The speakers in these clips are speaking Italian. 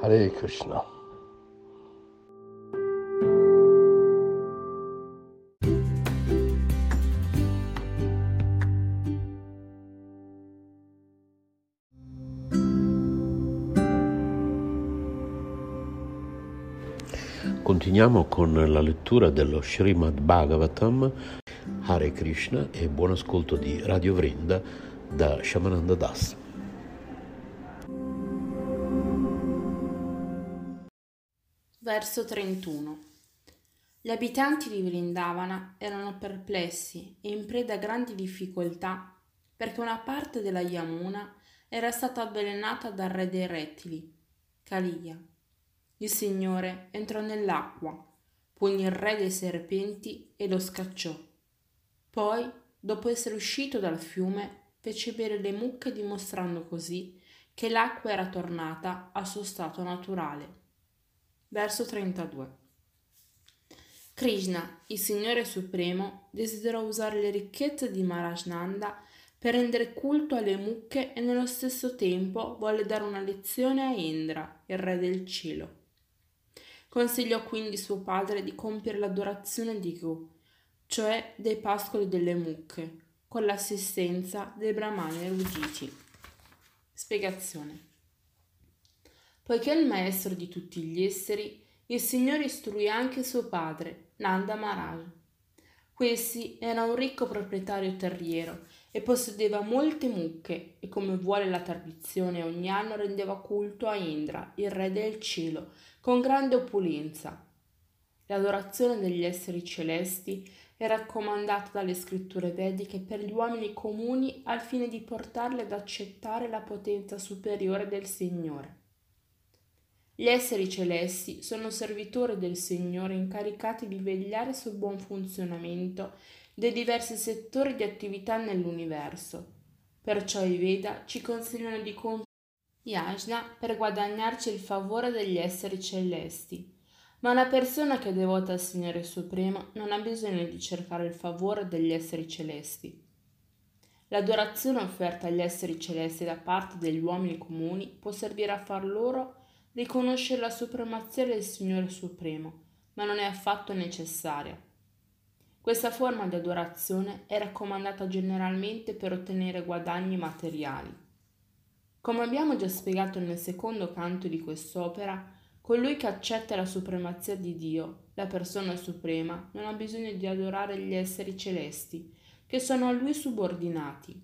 Hare Krishna. Continuiamo con la lettura dello Srimad Bhagavatam, Hare Krishna e buon ascolto di Radio Vrinda da Shamananda Das. Verso 31 Gli abitanti di Vrindavana erano perplessi e in preda a grandi difficoltà perché una parte della Yamuna era stata avvelenata dal re dei rettili, Kaliya. Il Signore entrò nell'acqua, pugnì il re dei serpenti e lo scacciò. Poi, dopo essere uscito dal fiume, fece bere le mucche dimostrando così che l'acqua era tornata al suo stato naturale. Verso 32 Krishna, il Signore Supremo, desiderò usare le ricchezze di Marajnanda per rendere culto alle mucche e nello stesso tempo volle dare una lezione a Indra, il re del cielo. Consigliò quindi suo padre di compiere l'adorazione di Go, cioè dei pascoli delle mucche, con l'assistenza dei brahmani eruditi. Spiegazione. Poiché è il maestro di tutti gli esseri, il Signore istruì anche suo padre, Nanda Maharaj. Questi era un ricco proprietario terriero e possedeva molte mucche e come vuole la tradizione ogni anno rendeva culto a Indra, il re del cielo, con grande opulenza. L'adorazione degli esseri celesti è raccomandata dalle scritture vediche per gli uomini comuni al fine di portarli ad accettare la potenza superiore del Signore. Gli esseri celesti sono servitori del Signore incaricati di vegliare sul buon funzionamento dei diversi settori di attività nell'universo. Perciò i Veda ci consigliano di compiere yajna per guadagnarci il favore degli esseri celesti. Ma una persona che è devota al Signore Supremo non ha bisogno di cercare il favore degli esseri celesti. L'adorazione offerta agli esseri celesti da parte degli uomini comuni può servire a far loro riconoscere la supremazia del Signore Supremo, ma non è affatto necessaria. Questa forma di adorazione è raccomandata generalmente per ottenere guadagni materiali. Come abbiamo già spiegato nel secondo canto di quest'opera, colui che accetta la supremazia di Dio, la persona suprema, non ha bisogno di adorare gli esseri celesti, che sono a lui subordinati.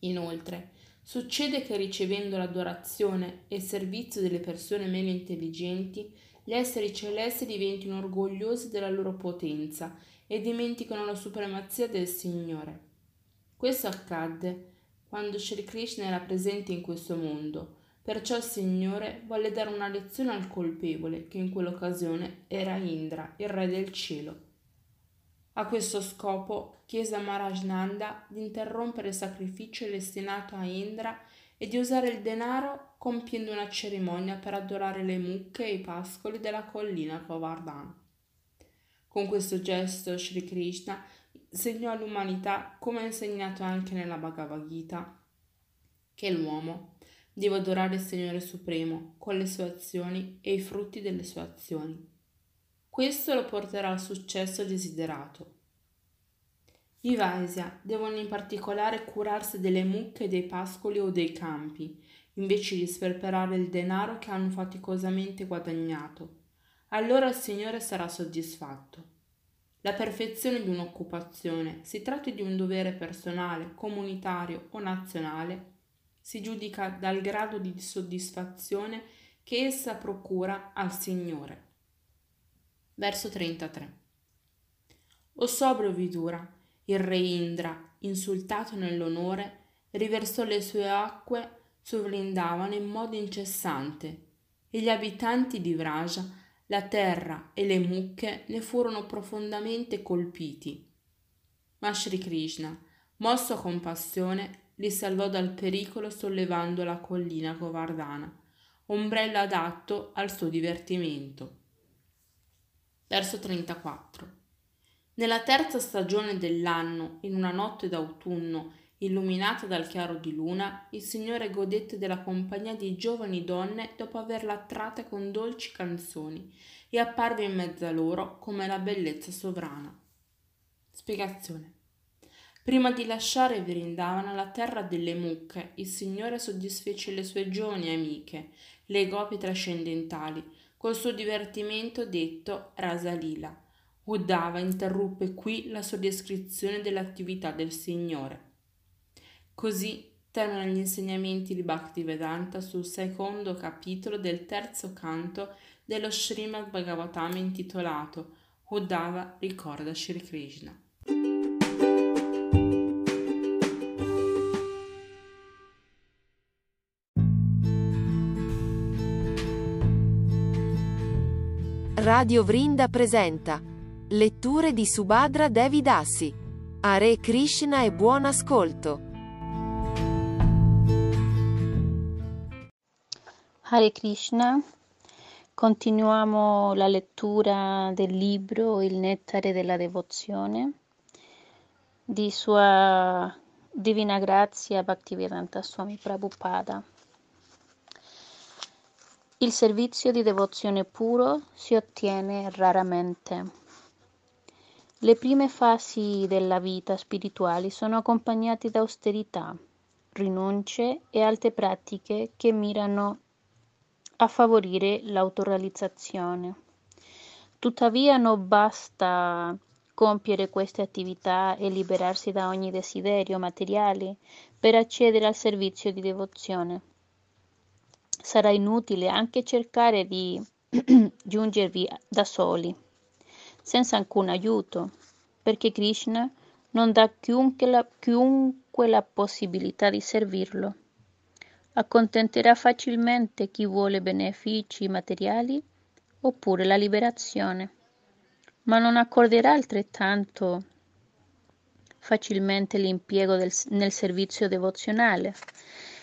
Inoltre, succede che ricevendo l'adorazione e il servizio delle persone meno intelligenti, gli esseri celesti diventino orgogliosi della loro potenza e dimenticano la supremazia del Signore. Questo accadde quando Sri Krishna era presente in questo mondo, perciò il Signore volle dare una lezione al colpevole, che in quell'occasione era Indra, il re del cielo. A questo scopo chiese a Marajnanda di interrompere il sacrificio destinato a Indra e di usare il denaro compiendo una cerimonia per adorare le mucche e i pascoli della collina Govardhan. Con questo gesto Sri Krishna insegnò all'umanità, come ha insegnato anche nella Bhagavad Gita, che l'uomo deve adorare il Signore Supremo con le sue azioni e i frutti delle sue azioni. Questo lo porterà al successo desiderato. I Vaisya devono in particolare curarsi delle mucche, dei pascoli o dei campi, invece di sperperare il denaro che hanno faticosamente guadagnato. Allora il Signore sarà soddisfatto. La perfezione di un'occupazione, si tratti di un dovere personale, comunitario o nazionale, si giudica dal grado di soddisfazione che essa procura al Signore. Verso 33. O sobrio Vidura, il re Indra, insultato nell'onore, riversò le sue acque su Vrindavana in modo incessante. e gli abitanti di Vraja, la terra e le mucche ne furono profondamente colpiti. Ma Sri Krishna, mosso a compassione, li salvò dal pericolo sollevando la collina Govardhana, ombrello adatto al suo divertimento. Verso 34. Nella terza stagione dell'anno, in una notte d'autunno, illuminata dal chiaro di luna, il Signore godette della compagnia di giovani donne dopo averla attratta con dolci canzoni e apparve in mezzo a loro come la bellezza sovrana. Spiegazione. Prima di lasciare Vrindavana, la terra delle mucche, il Signore soddisfece le sue giovani amiche, le gopi trascendentali, col suo divertimento detto Rasalila. Uddhava interruppe qui la sua descrizione dell'attività del Signore. Così terminano gli insegnamenti di Bhaktivedanta sul secondo capitolo del terzo canto dello Srimad Bhagavatam intitolato Uddhava ricorda Shri Krishna. Radio Vrinda presenta Letture di Subhadra Devidassi. Hare Krishna e buon ascolto. Hare Krishna, continuiamo la lettura del libro Il nettare della devozione di Sua Divina Grazia Bhaktivedanta Swami Prabhupada. Il servizio di devozione puro si ottiene raramente. Le prime fasi della vita spirituale sono accompagnate da austerità, rinunce e altre pratiche che mirano a favorire l'autorealizzazione. Tuttavia non basta compiere queste attività e liberarsi da ogni desiderio materiale per accedere al servizio di devozione sarà inutile anche cercare di giungervi da soli, senza alcun aiuto, perché Krishna non dà chiunque la, chiunque la possibilità di servirlo. Accontenterà facilmente chi vuole benefici materiali oppure la liberazione, ma non accorderà altrettanto facilmente l'impiego del, nel servizio devozionale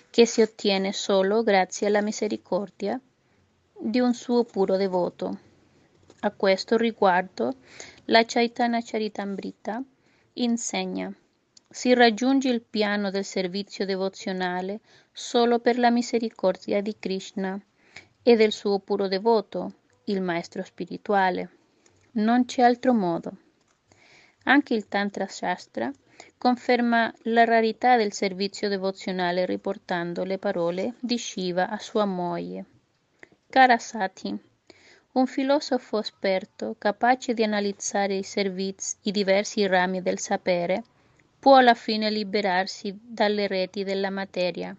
che si ottiene solo grazie alla misericordia di un suo puro devoto. A questo riguardo la Chaitanya Charitamrita insegna si raggiunge il piano del servizio devozionale solo per la misericordia di Krishna e del suo puro devoto, il maestro spirituale. Non c'è altro modo. Anche il Tantra Shastra conferma la rarità del servizio devozionale riportando le parole di Shiva a sua moglie. Cara Sati, un filosofo esperto, capace di analizzare i servizi, i diversi rami del sapere, può alla fine liberarsi dalle reti della materia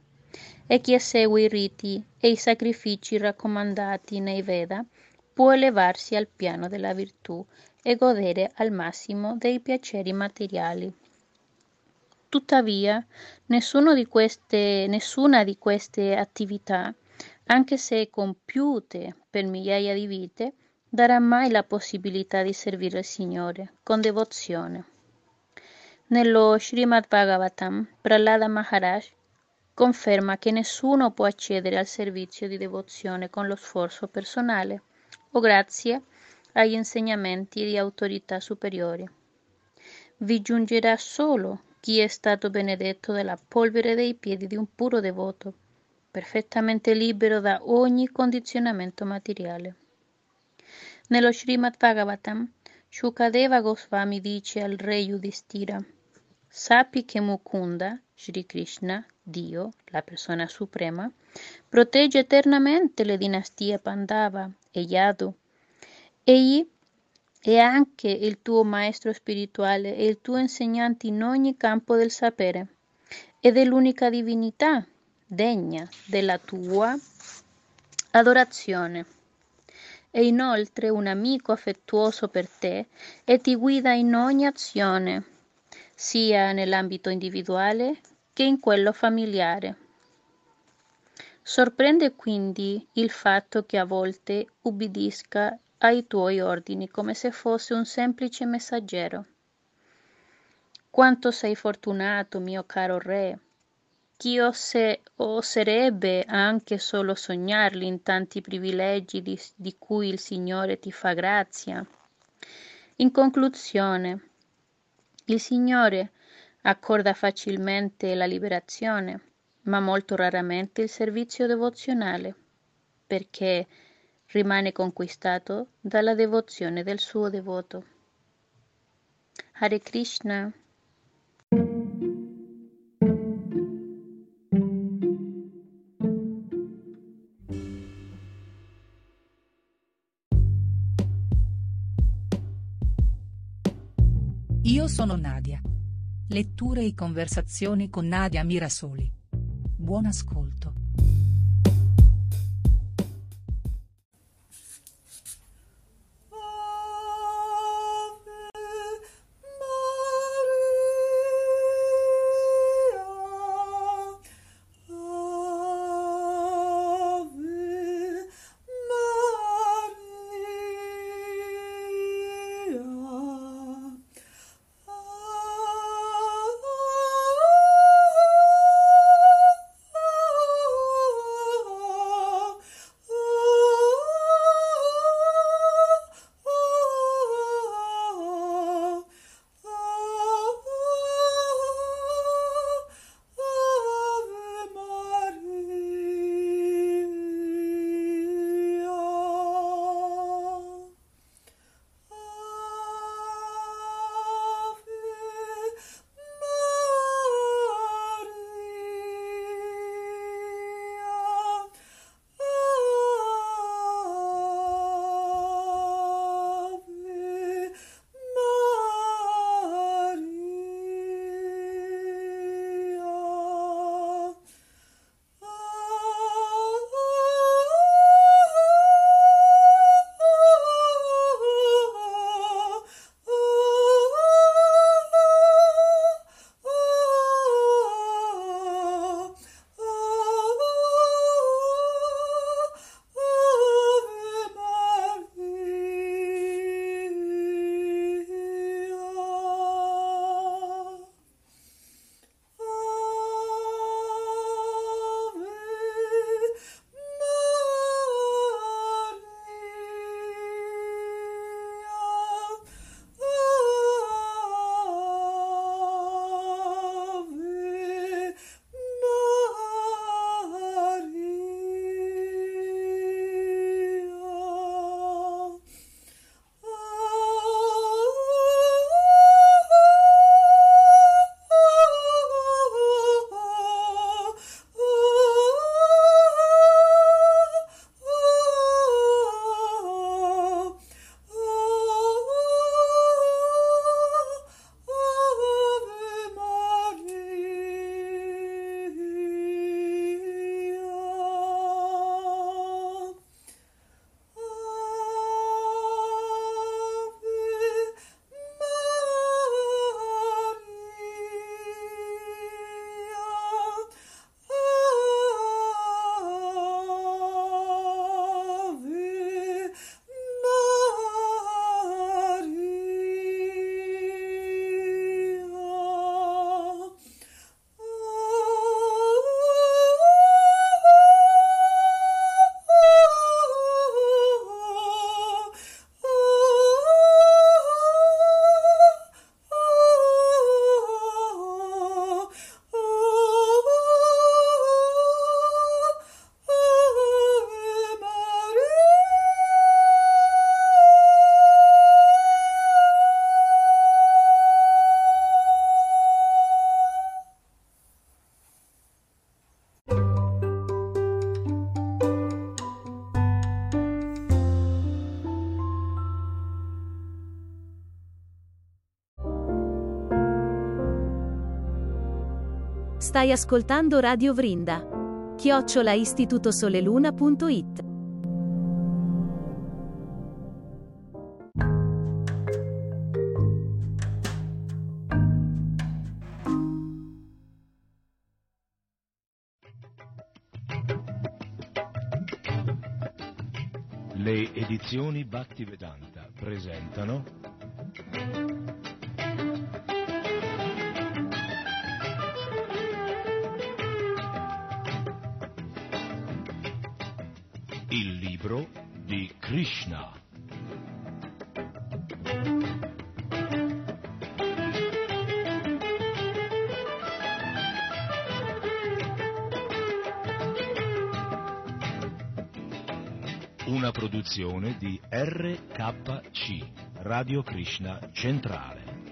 e chi segue i riti e i sacrifici raccomandati nei Veda può elevarsi al piano della virtù e godere al massimo dei piaceri materiali. Tuttavia, di queste, nessuna di queste attività, anche se compiute per migliaia di vite, darà mai la possibilità di servire il Signore con devozione. Nello Srimad Bhagavatam, Prahlada Maharaj conferma che nessuno può accedere al servizio di devozione con lo sforzo personale o grazie agli insegnamenti di autorità superiori. Vi giungerà solo chi è stato benedetto dalla polvere dei piedi di un puro devoto, perfettamente libero da ogni condizionamento materiale. Nello Srimad Bhagavatam, Shukadeva Goswami dice al re Yudhishthira, sappi che Mukunda, Sri Krishna, Dio, la persona suprema, protegge eternamente le dinastie Pandava e Yadu. Egli è anche il tuo maestro spirituale e il tuo insegnante in ogni campo del sapere ed è l'unica divinità degna della tua adorazione. È inoltre un amico affettuoso per te e ti guida in ogni azione, sia nell'ambito individuale che in quello familiare. Sorprende quindi il fatto che a volte ubbidisca ai tuoi ordini come se fosse un semplice messaggero. Quanto sei fortunato, mio caro re! Chi ose, oserebbe anche solo sognarli in tanti privilegi di, di cui il Signore ti fa grazia? In conclusione, il Signore accorda facilmente la liberazione, ma molto raramente il servizio devozionale, perché rimane conquistato dalla devozione del suo devoto. Hare Krishna. Sono Nadia. Letture e conversazioni con Nadia Mirasoli. Buon ascolto. Stai ascoltando Radio Vrinda. Chiocciola istitutosoleluna.it Le edizioni Bhaktivedanta presentano Produzione di RKC, Radio Krishna Centrale.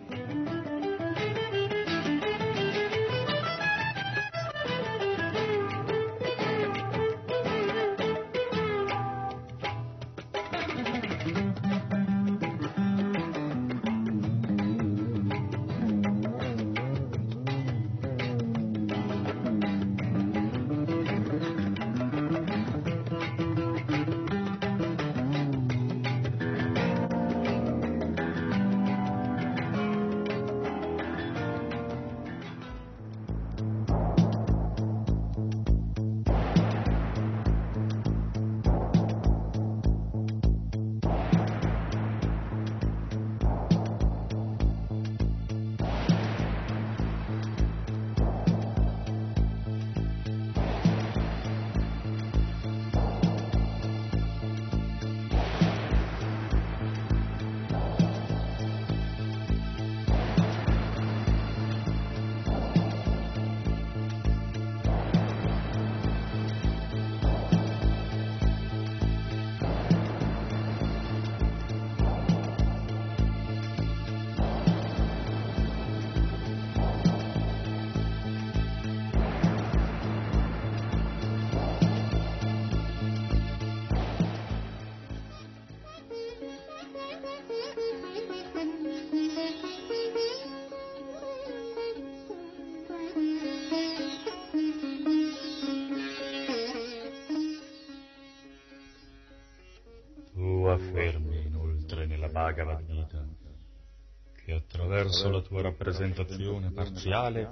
Attraverso la tua rappresentazione parziale,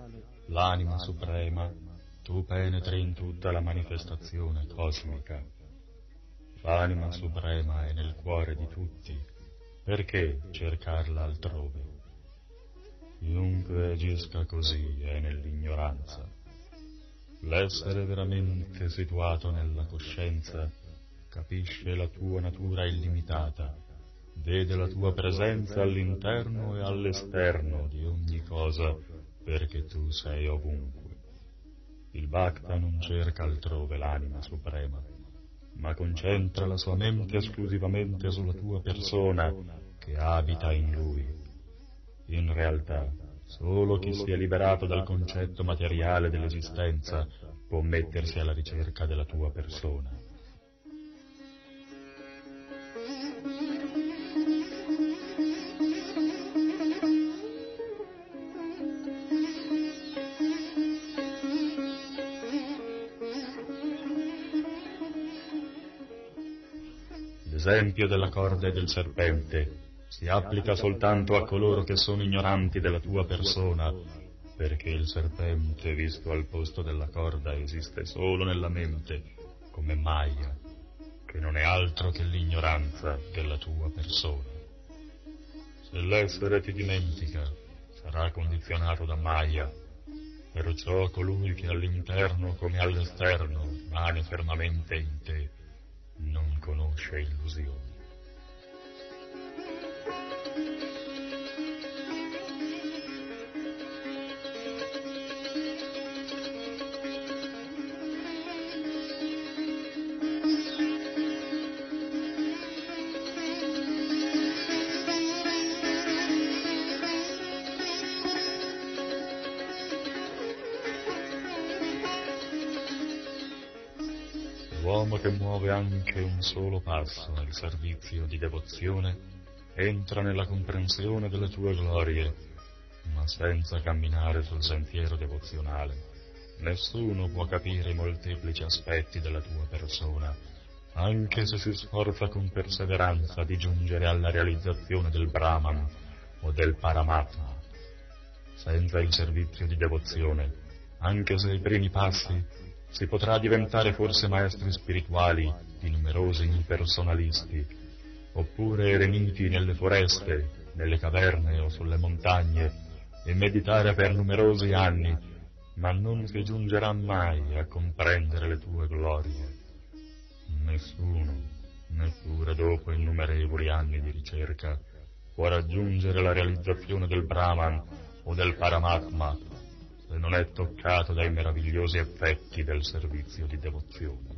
l'anima suprema, tu penetri in tutta la manifestazione cosmica. L'anima suprema è nel cuore di tutti, perché cercarla altrove? Chiunque agisca così è nell'ignoranza. L'essere veramente situato nella coscienza capisce la tua natura illimitata, vede la tua presenza all'interno e all'esterno di ogni cosa, perché tu sei ovunque. Il Bhakta non cerca altrove l'anima suprema, ma concentra la sua mente esclusivamente sulla tua persona che abita in lui. In realtà, solo chi si è liberato dal concetto materiale dell'esistenza può mettersi alla ricerca della tua persona. L'esempio della corda e del serpente si applica soltanto a coloro che sono ignoranti della tua persona, perché il serpente visto al posto della corda esiste solo nella mente, come Maya, che non è altro che l'ignoranza della tua persona. Se l'essere ti dimentica, sarà condizionato da Maya, perciò colui che all'interno come all'esterno rimane fermamente in te, non conosce illusioni. Che muove anche un solo passo nel servizio di devozione entra nella comprensione delle tue glorie, ma senza camminare sul sentiero devozionale. Nessuno può capire i molteplici aspetti della tua persona, anche se si sforza con perseveranza di giungere alla realizzazione del Brahman o del Paramatma. Senza il servizio di devozione, anche se i primi passi si potrà diventare forse maestri spirituali di numerosi impersonalisti, oppure eremiti nelle foreste, nelle caverne o sulle montagne, e meditare per numerosi anni, ma non si giungerà mai a comprendere le tue glorie. Nessuno, neppure dopo innumerevoli anni di ricerca, può raggiungere la realizzazione del Brahman o del Paramatma non è toccato dai meravigliosi effetti del servizio di devozione.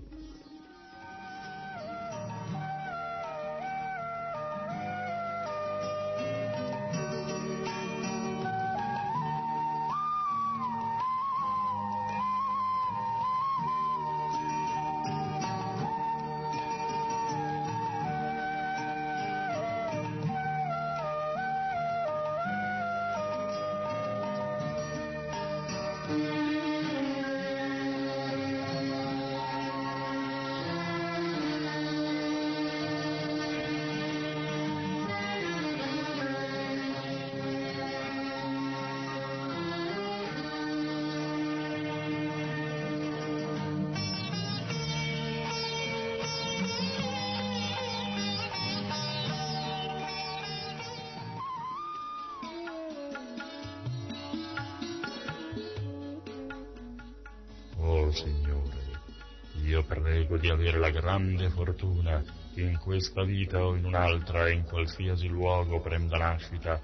Grande fortuna, in questa vita o in un'altra in qualsiasi luogo prenda nascita,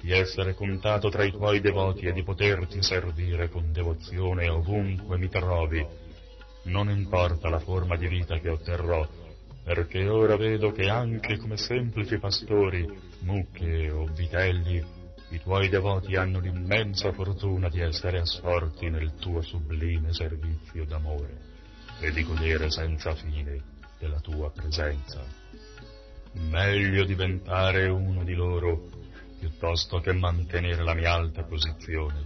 di essere contato tra i tuoi devoti e di poterti servire con devozione ovunque mi trovi. Non importa la forma di vita che otterrò, perché ora vedo che anche come semplici pastori, mucche o vitelli, i tuoi devoti hanno l'immensa fortuna di essere assorti nel tuo sublime servizio d'amore e di godere senza fine della tua presenza. Meglio diventare uno di loro piuttosto che mantenere la mia alta posizione,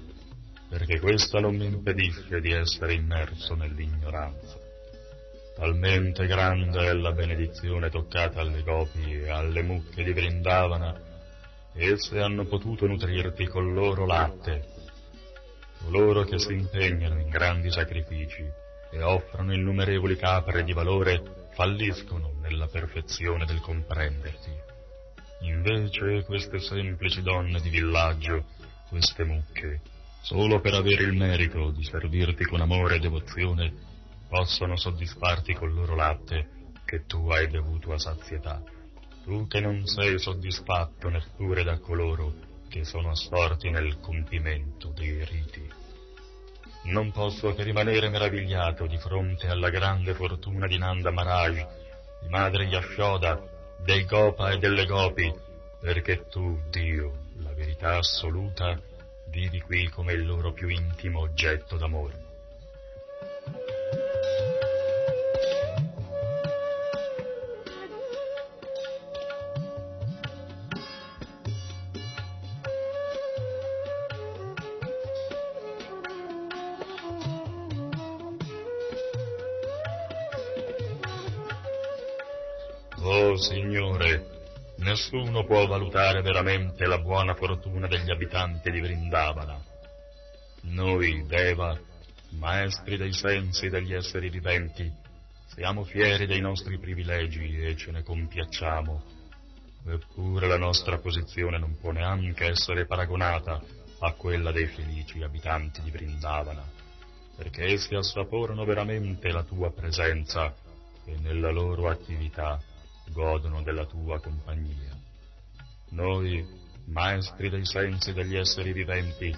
perché questa non mi impedisce di essere immerso nell'ignoranza. Talmente grande è la benedizione toccata alle gopi e alle mucche di Vrindavana, esse hanno potuto nutrirti col loro latte, coloro che si impegnano in grandi sacrifici e offrono innumerevoli capre di valore falliscono nella perfezione del comprenderti. Invece queste semplici donne di villaggio, queste mucche, solo per avere il merito di servirti con amore e devozione, possono soddisfarti col loro latte che tu hai bevuto a sazietà. Tu che non sei soddisfatto neppure da coloro che sono assorti nel compimento dei riti. Non posso che rimanere meravigliato di fronte alla grande fortuna di Nanda Maharaj, di madre Yashoda, dei Gopa e delle Gopi, perché tu, Dio, la verità assoluta, vivi qui come il loro più intimo oggetto d'amore. Nessuno può valutare veramente la buona fortuna degli abitanti di Vrindavana. Noi, Deva, maestri dei sensi degli esseri viventi, siamo fieri dei nostri privilegi e ce ne compiacciamo. Eppure la nostra posizione non può neanche essere paragonata a quella dei felici abitanti di Vrindavana, perché essi assaporano veramente la tua presenza e nella loro attività godono della tua compagnia. Noi, maestri dei sensi degli esseri viventi,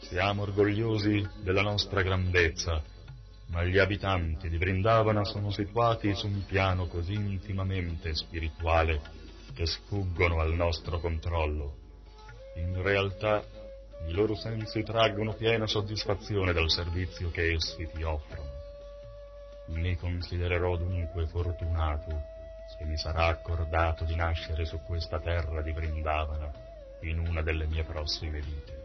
siamo orgogliosi della nostra grandezza, ma gli abitanti di Vrindavana sono situati su un piano così intimamente spirituale che sfuggono al nostro controllo. In realtà i loro sensi traggono piena soddisfazione dal servizio che essi ti offrono. Mi considererò dunque fortunato se mi sarà accordato di nascere su questa terra di Vrindavana in una delle mie prossime vite.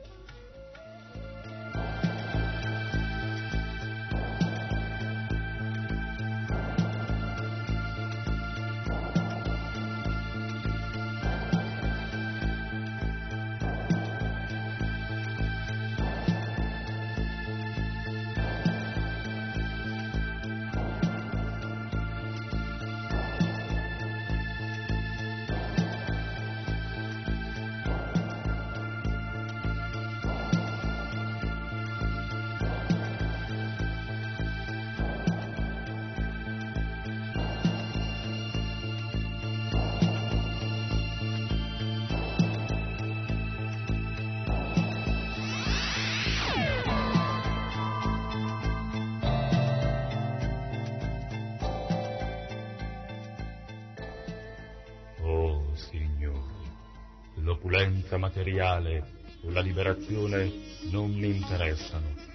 L'opulenza materiale o la liberazione non mi interessano.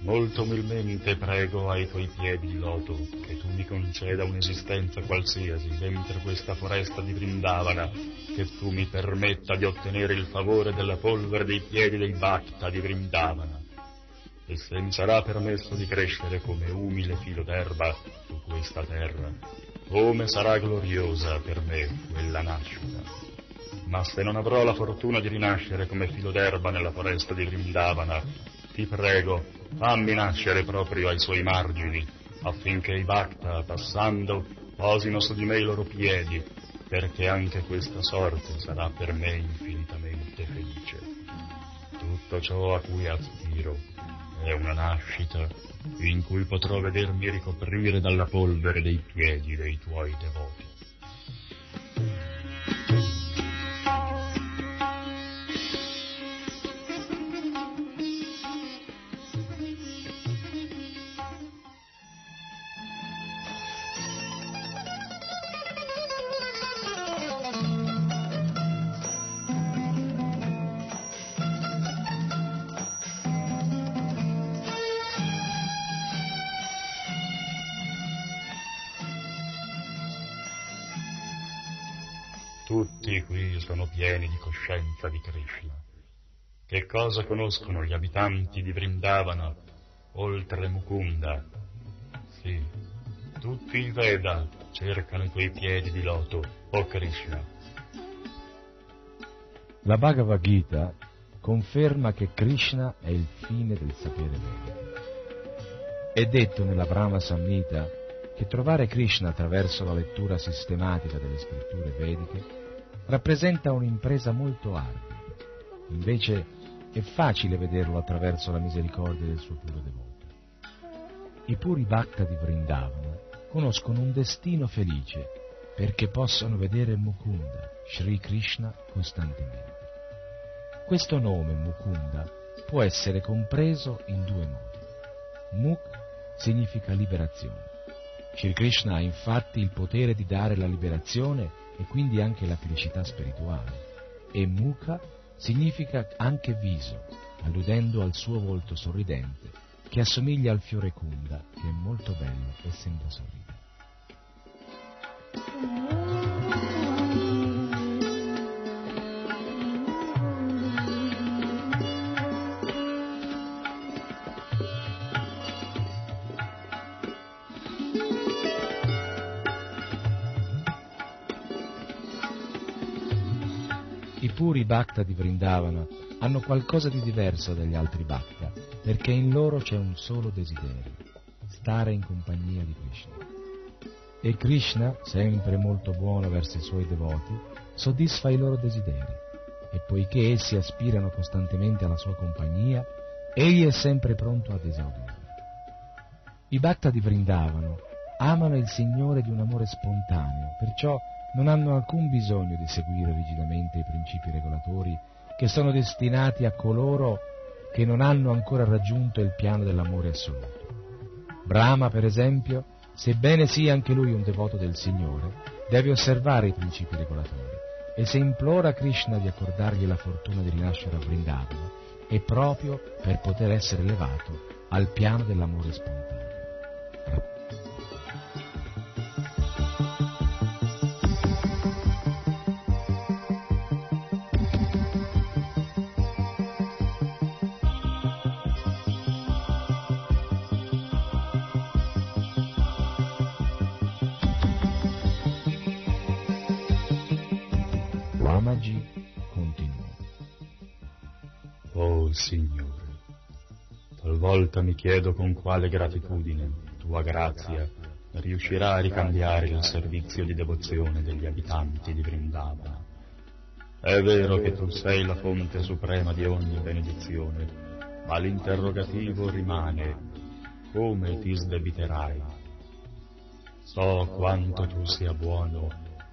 Molto umilmente prego ai tuoi piedi di loto che tu mi conceda un'esistenza qualsiasi dentro questa foresta di Vrindavana, che tu mi permetta di ottenere il favore della polvere dei piedi dei Bhakta di Vrindavana. E se mi sarà permesso di crescere come umile filo d'erba su questa terra, come sarà gloriosa per me quella nascita. Ma se non avrò la fortuna di rinascere come filo d'erba nella foresta di Vrindavana, ti prego, fammi nascere proprio ai suoi margini, affinché i Bhakta, passando, posino su di me i loro piedi, perché anche questa sorte sarà per me infinitamente felice. Tutto ciò a cui aspiro è una nascita in cui potrò vedermi ricoprire dalla polvere dei piedi dei tuoi devoti. Tutti qui sono pieni di coscienza di Krishna. Che cosa conoscono gli abitanti di Vrindavana, oltre Mukunda? Sì, tutti i Veda cercano i tuoi piedi di loto, o oh Krishna. La Bhagavad Gita conferma che Krishna è il fine del sapere vedico. È detto nella Brahma Samhita che trovare Krishna attraverso la lettura sistematica delle scritture vediche rappresenta un'impresa molto ardua. Invece è facile vederlo attraverso la misericordia del suo puro devoto. I puri Bhakta di Vrindavana conoscono un destino felice perché possono vedere Mukunda, Sri Krishna, costantemente. Questo nome, Mukunda, può essere compreso in due modi. Muk significa liberazione. Sri Krishna ha infatti il potere di dare la liberazione e quindi anche la felicità spirituale. E Mukha significa anche viso, alludendo al suo volto sorridente, che assomiglia al fiore Kunda, che è molto bello e sembra sorridere. Puri Bhakta di Vrindavana hanno qualcosa di diverso dagli altri Bhakta, perché in loro c'è un solo desiderio, stare in compagnia di Krishna. E Krishna, sempre molto buono verso i suoi devoti, soddisfa i loro desideri, e poiché essi aspirano costantemente alla sua compagnia, egli è sempre pronto ad esaudirli. I Bhakta di Vrindavano amano il Signore di un amore spontaneo, perciò non hanno alcun bisogno di seguire rigidamente i principi regolatori che sono destinati a coloro che non hanno ancora raggiunto il piano dell'amore assoluto. Brahma, per esempio, sebbene sia anche lui un devoto del Signore, deve osservare i principi regolatori e se implora Krishna di accordargli la fortuna di rinascere a Vrindavana è proprio per poter essere elevato al piano dell'amore spontaneo. Volta mi chiedo con quale gratitudine tua grazia riuscirà a ricambiare il servizio di devozione degli abitanti di Vrindavana. È vero che tu sei la fonte suprema di ogni benedizione, ma l'interrogativo rimane come ti sdebiterai. So quanto tu sia buono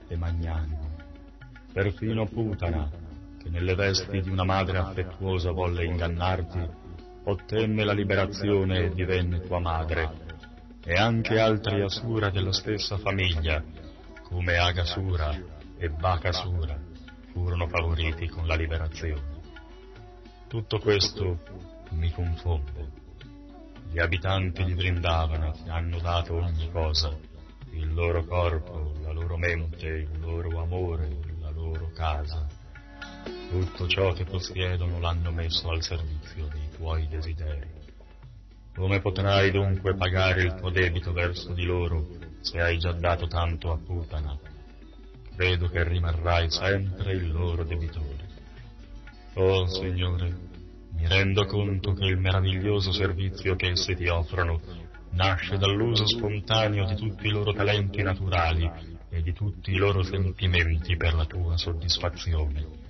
e magnanimo. Perfino Putana, che nelle vesti di una madre affettuosa volle ingannarti, ottenne la liberazione e divenne tua madre, e anche altri Asura della stessa famiglia, come Agasura e Bakasura, furono favoriti con la liberazione. Tutto questo mi confonde. Gli abitanti di Vrindavana ti hanno dato ogni cosa, il loro corpo, la loro mente, il loro amore, la loro casa. Tutto ciò che possiedono l'hanno messo al servizio dei tuoi desideri. Come potrai dunque pagare il tuo debito verso di loro se hai già dato tanto a Putana? Credo che rimarrai sempre il loro debitore. Oh Signore, mi rendo conto che il meraviglioso servizio che essi ti offrono nasce dall'uso spontaneo di tutti i loro talenti naturali e di tutti i loro sentimenti per la tua soddisfazione.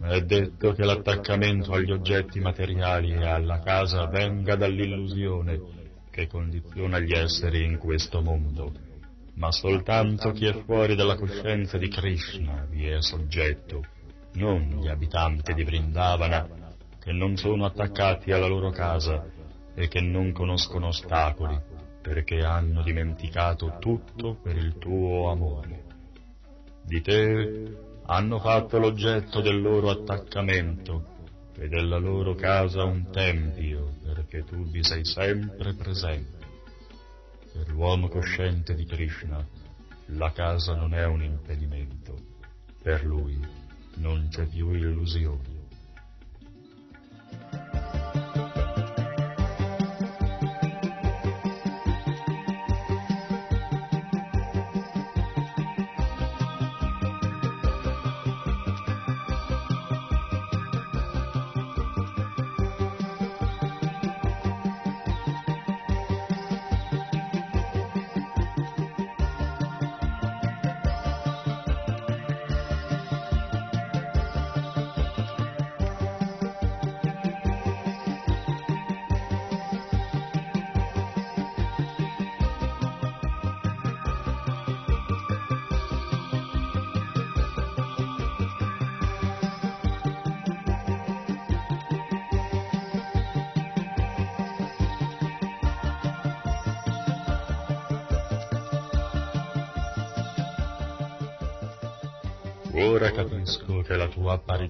È detto che l'attaccamento agli oggetti materiali e alla casa venga dall'illusione che condiziona gli esseri in questo mondo, ma soltanto chi è fuori dalla coscienza di Krishna vi è soggetto, non gli abitanti di Vrindavana, che non sono attaccati alla loro casa e che non conoscono ostacoli, perché hanno dimenticato tutto per il tuo amore. Di te hanno fatto l'oggetto del loro attaccamento e della loro casa un tempio, perché tu vi sei sempre presente. Per l'uomo cosciente di Krishna, la casa non è un impedimento. Per lui non c'è più illusione.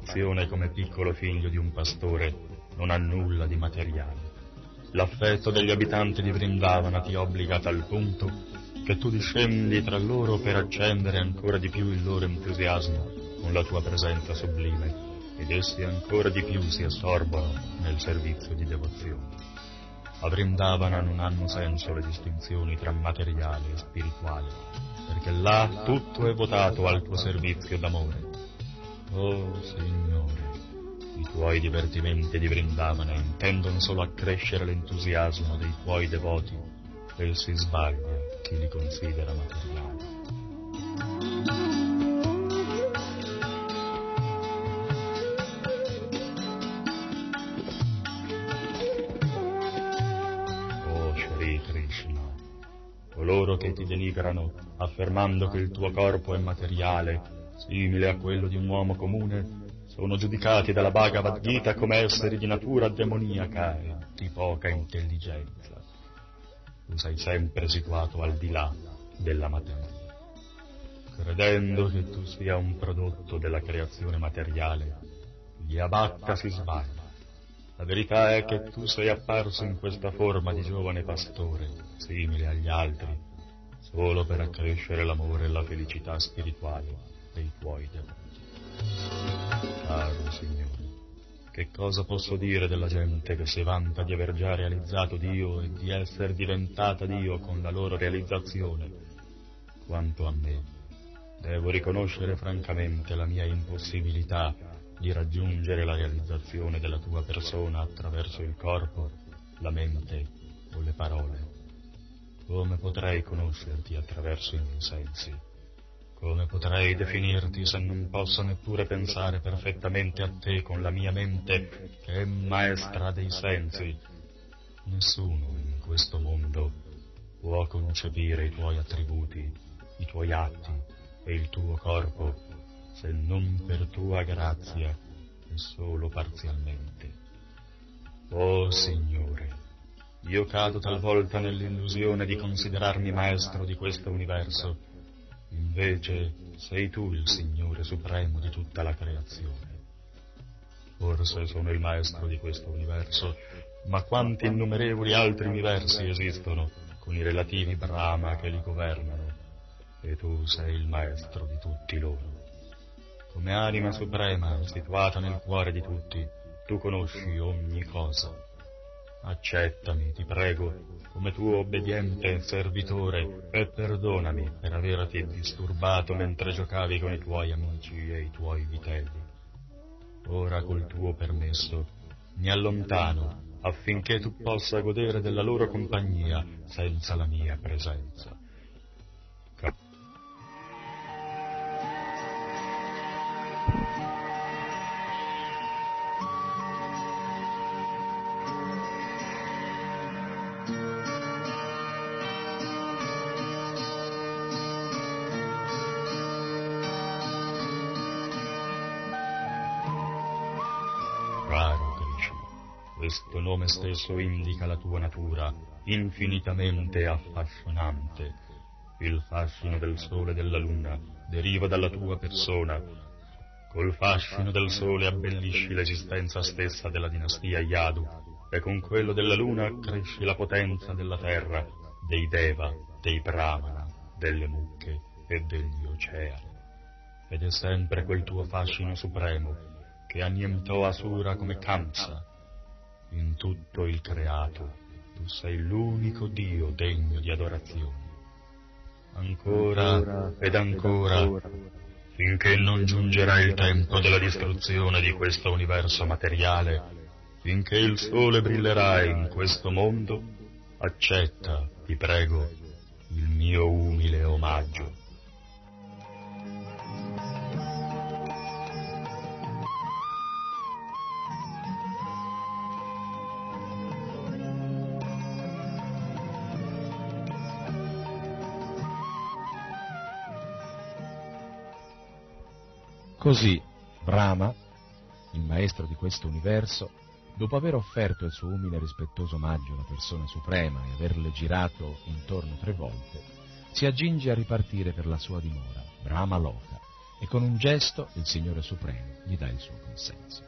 Apparizione come piccolo figlio di un pastore non ha nulla di materiale. L'affetto degli abitanti di Vrindavana ti obbliga a tal punto che tu discendi tra loro per accendere ancora di più il loro entusiasmo con la tua presenza sublime ed essi ancora di più si assorbono nel servizio di devozione. A Vrindavana non hanno senso le distinzioni tra materiale e spirituale, perché là tutto è votato al tuo servizio d'amore. Oh Signore, i tuoi divertimenti di Vrindavana intendono solo accrescere l'entusiasmo dei tuoi devoti e si sbaglia chi li considera materiali. Oh coloro che ti denigrano affermando che il tuo corpo è materiale, simile a quello di un uomo comune, sono giudicati dalla Bhagavad Gita come esseri di natura demoniaca e di poca intelligenza. Tu sei sempre situato al di là della materia. Credendo che tu sia un prodotto della creazione materiale, gli Abbatta si sbaglia. La verità è che tu sei apparso in questa forma di giovane pastore, simile agli altri, solo per accrescere l'amore e la felicità spirituale dei tuoi devoti. Caro Signore, che cosa posso dire della gente che si vanta di aver già realizzato Dio e di essere diventata Dio con la loro realizzazione? Quanto a me, devo riconoscere francamente la mia impossibilità di raggiungere la realizzazione della tua persona attraverso il corpo, la mente o le parole. Come potrei conoscerti attraverso i miei sensi? Come potrei definirti se non posso neppure pensare perfettamente a te con la mia mente che è maestra dei sensi? Nessuno in questo mondo può concepire i tuoi attributi, i tuoi atti e il tuo corpo se non per tua grazia e solo parzialmente. Oh Signore, io cado talvolta nell'illusione di considerarmi maestro di questo universo, invece sei tu il Signore supremo di tutta la creazione. Forse sono il maestro di questo universo, ma quanti innumerevoli altri universi esistono con i relativi Brahma che li governano, e tu sei il maestro di tutti loro. Come anima suprema situata nel cuore di tutti, tu conosci ogni cosa. Accettami, ti prego, come tuo obbediente servitore e perdonami per averti disturbato mentre giocavi con i tuoi amici e i tuoi vitelli. Ora col tuo permesso mi allontano affinché tu possa godere della loro compagnia senza la mia presenza. Questo nome stesso indica la tua natura, infinitamente affascinante. Il fascino del sole e della luna deriva dalla tua persona. Col fascino del sole abbellisci l'esistenza stessa della dinastia Yadu e con quello della luna cresci la potenza della terra, dei Deva, dei Brahmana, delle mucche e degli oceani. Ed è sempre quel tuo fascino supremo che annientò Asura come Kamsa in tutto il creato, tu sei l'unico Dio degno di adorazione. Ancora ed ancora, finché non giungerà il tempo della distruzione di questo universo materiale, finché il sole brillerà in questo mondo, accetta, ti prego, il mio umile omaggio. Così Brahma, il maestro di questo universo, dopo aver offerto il suo umile e rispettoso omaggio alla persona suprema e averle girato intorno tre volte, si agginge a ripartire per la sua dimora, Brahma Loka, e con un gesto il Signore Supremo gli dà il suo consenso.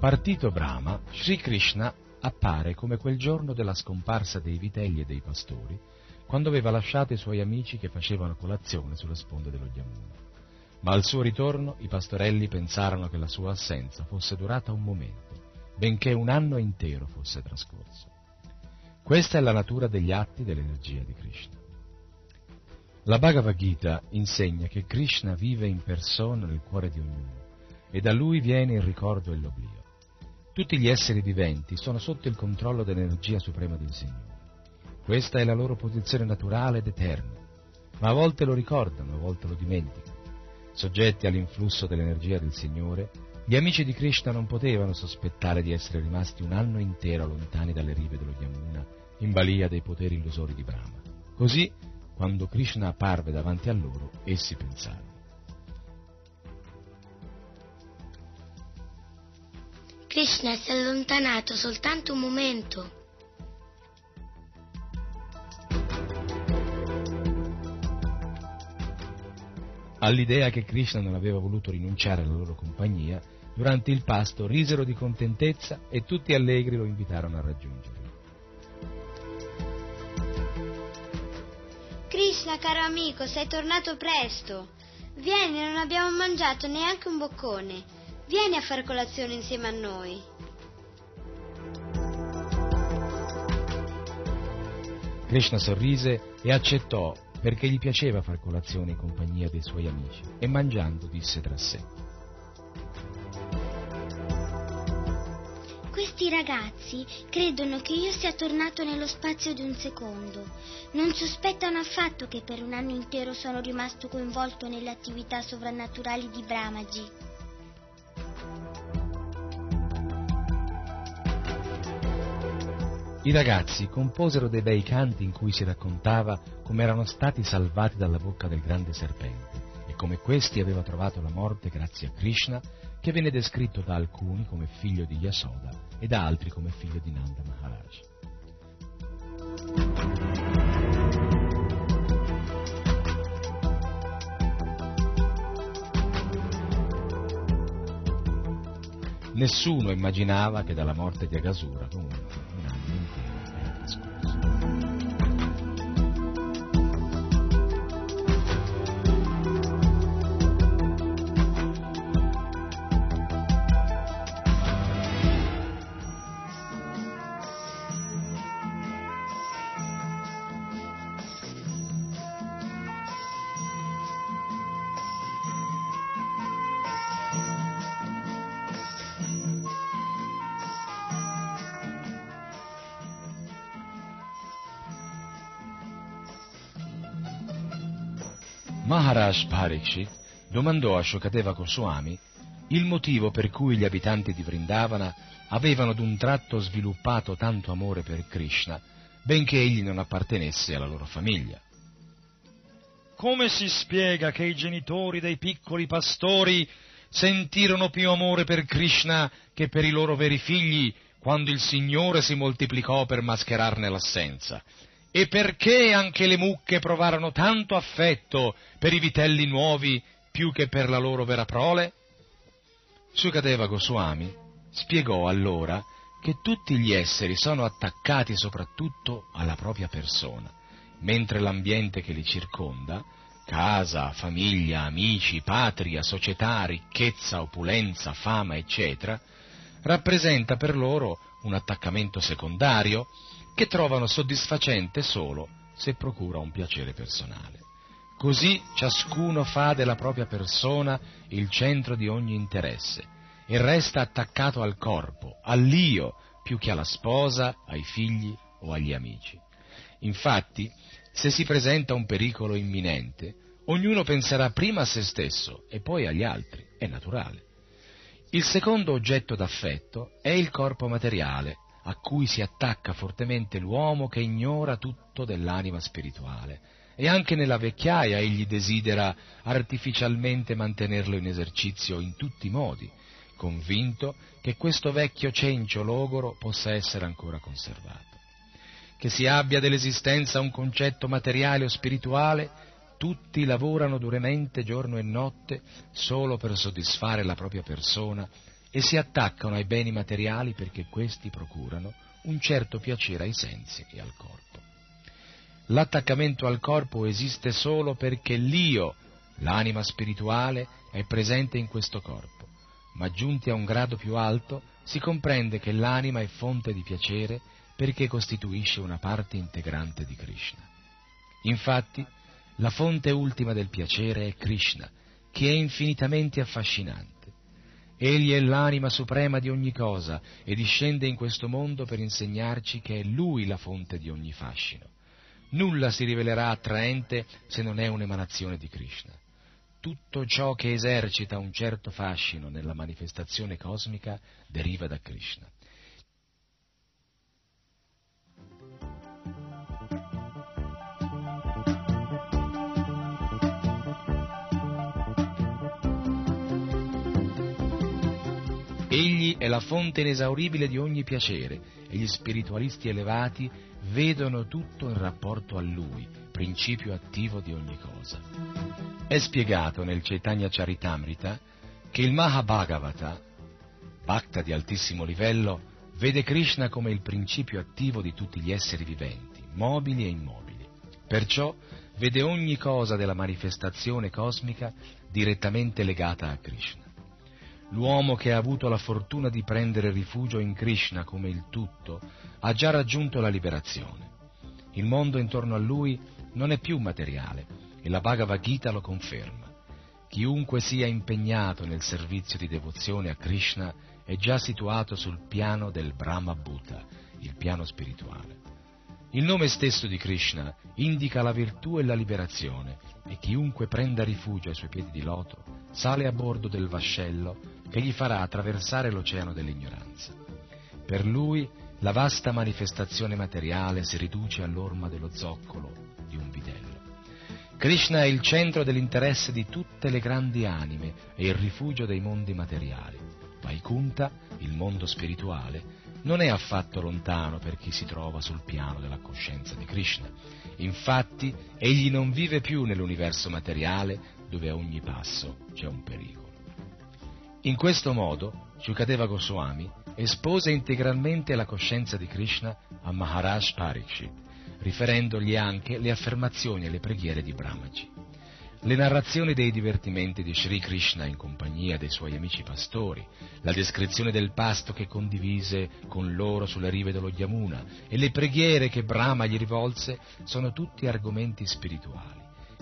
Partito Brahma, Sri Krishna appare come quel giorno della scomparsa dei vitelli e dei pastori, quando aveva lasciato i suoi amici che facevano colazione sulle sponde dello Yamuna ma al suo ritorno i pastorelli pensarono che la sua assenza fosse durata un momento, benché un anno intero fosse trascorso. Questa è la natura degli atti dell'energia di Krishna. La Bhagavad Gita insegna che Krishna vive in persona nel cuore di ognuno e da lui viene il ricordo e l'oblio. Tutti gli esseri viventi sono sotto il controllo dell'energia suprema del Signore. Questa è la loro posizione naturale ed eterna, ma a volte lo ricordano, a volte lo dimenticano. Soggetti all'influsso dell'energia del Signore, gli amici di Krishna non potevano sospettare di essere rimasti un anno intero lontani dalle rive dello Yamuna, in balia dei poteri illusori di Brahma. Così, quando Krishna apparve davanti a loro, essi pensarono. Krishna si è allontanato soltanto un momento. All'idea che Krishna non aveva voluto rinunciare alla loro compagnia, durante il pasto risero di contentezza e tutti allegri lo invitarono a raggiungerlo. Krishna, caro amico, sei tornato presto. Vieni, non abbiamo mangiato neanche un boccone. Vieni a fare colazione insieme a noi. Krishna sorrise e accettò perché gli piaceva far colazione in compagnia dei suoi amici e mangiando disse tra sé. Questi ragazzi credono che io sia tornato nello spazio di un secondo. Non sospettano affatto che per un anno intero sono rimasto coinvolto nelle attività sovrannaturali di Brahmaji. I ragazzi composero dei bei canti in cui si raccontava come erano stati salvati dalla bocca del grande serpente e come questi aveva trovato la morte grazie a Krishna, che viene descritto da alcuni come figlio di Yasoda e da altri come figlio di Nanda Maharaj. Nessuno immaginava che dalla morte di Agasura comunque Maharaj Parikshit domandò a Shokadeva Goswami il motivo per cui gli abitanti di Vrindavana avevano d'un tratto sviluppato tanto amore per Krishna, benché egli non appartenesse alla loro famiglia. Come si spiega che i genitori dei piccoli pastori sentirono più amore per Krishna che per i loro veri figli quando il Signore si moltiplicò per mascherarne l'assenza? E perché anche le mucche provarono tanto affetto per i vitelli nuovi più che per la loro vera prole? Sukadeva Goswami spiegò allora che tutti gli esseri sono attaccati soprattutto alla propria persona, mentre l'ambiente che li circonda, casa, famiglia, amici, patria, società, ricchezza, opulenza, fama, eccetera, rappresenta per loro un attaccamento secondario che trovano soddisfacente solo se procura un piacere personale. Così ciascuno fa della propria persona il centro di ogni interesse e resta attaccato al corpo, all'io, più che alla sposa, ai figli o agli amici. Infatti, se si presenta un pericolo imminente, ognuno penserà prima a se stesso e poi agli altri, è naturale. Il secondo oggetto d'affetto è il corpo materiale, a cui si attacca fortemente l'uomo che ignora tutto dell'anima spirituale e anche nella vecchiaia egli desidera artificialmente mantenerlo in esercizio in tutti i modi, convinto che questo vecchio cencio logoro possa essere ancora conservato. Che si abbia dell'esistenza un concetto materiale o spirituale, tutti lavorano duramente giorno e notte solo per soddisfare la propria persona e si attaccano ai beni materiali perché questi procurano un certo piacere ai sensi e al corpo. L'attaccamento al corpo esiste solo perché l'io, l'anima spirituale, è presente in questo corpo, ma giunti a un grado più alto si comprende che l'anima è fonte di piacere perché costituisce una parte integrante di Krishna. Infatti, la fonte ultima del piacere è Krishna, che è infinitamente affascinante. Egli è l'anima suprema di ogni cosa e discende in questo mondo per insegnarci che è Lui la fonte di ogni fascino. Nulla si rivelerà attraente se non è un'emanazione di Krishna. Tutto ciò che esercita un certo fascino nella manifestazione cosmica deriva da Krishna. È la fonte inesauribile di ogni piacere e gli spiritualisti elevati vedono tutto in rapporto a Lui, principio attivo di ogni cosa. È spiegato nel Chaitanya Charitamrita che il Mahabhagavata, Bhakta di altissimo livello, vede Krishna come il principio attivo di tutti gli esseri viventi, mobili e immobili. Perciò vede ogni cosa della manifestazione cosmica direttamente legata a Krishna. L'uomo che ha avuto la fortuna di prendere rifugio in Krishna come il tutto ha già raggiunto la liberazione. Il mondo intorno a lui non è più materiale e la Bhagavad Gita lo conferma. Chiunque sia impegnato nel servizio di devozione a Krishna è già situato sul piano del Brahma Bhuta, il piano spirituale. Il nome stesso di Krishna indica la virtù e la liberazione e chiunque prenda rifugio ai suoi piedi di loto sale a bordo del vascello che gli farà attraversare l'oceano dell'ignoranza. Per lui la vasta manifestazione materiale si riduce all'orma dello zoccolo di un bidello. Krishna è il centro dell'interesse di tutte le grandi anime e il rifugio dei mondi materiali. Vaikunta, il mondo spirituale, non è affatto lontano per chi si trova sul piano della coscienza di Krishna. Infatti, egli non vive più nell'universo materiale dove a ogni passo c'è un pericolo. In questo modo, Shukadeva Goswami espose integralmente la coscienza di Krishna a Maharaj Parikshit, riferendogli anche le affermazioni e le preghiere di Brahmaji. Le narrazioni dei divertimenti di Sri Krishna in compagnia dei suoi amici pastori, la descrizione del pasto che condivise con loro sulle rive dello Yamuna e le preghiere che Brahma gli rivolse sono tutti argomenti spirituali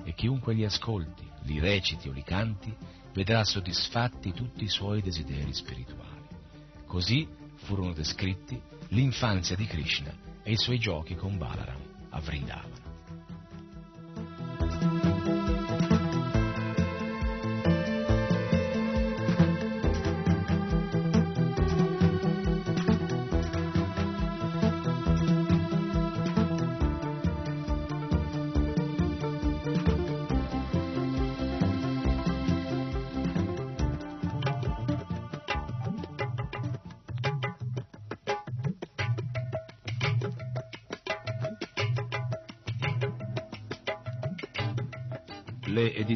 e chiunque li ascolti, li reciti o li canti vedrà soddisfatti tutti i suoi desideri spirituali. Così furono descritti l'infanzia di Krishna e i suoi giochi con Balaram a Vrindavana.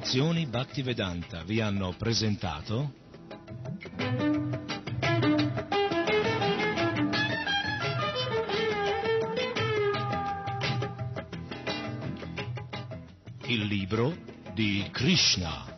Edizioni Bhaktivedanta vi hanno presentato il libro di Krishna.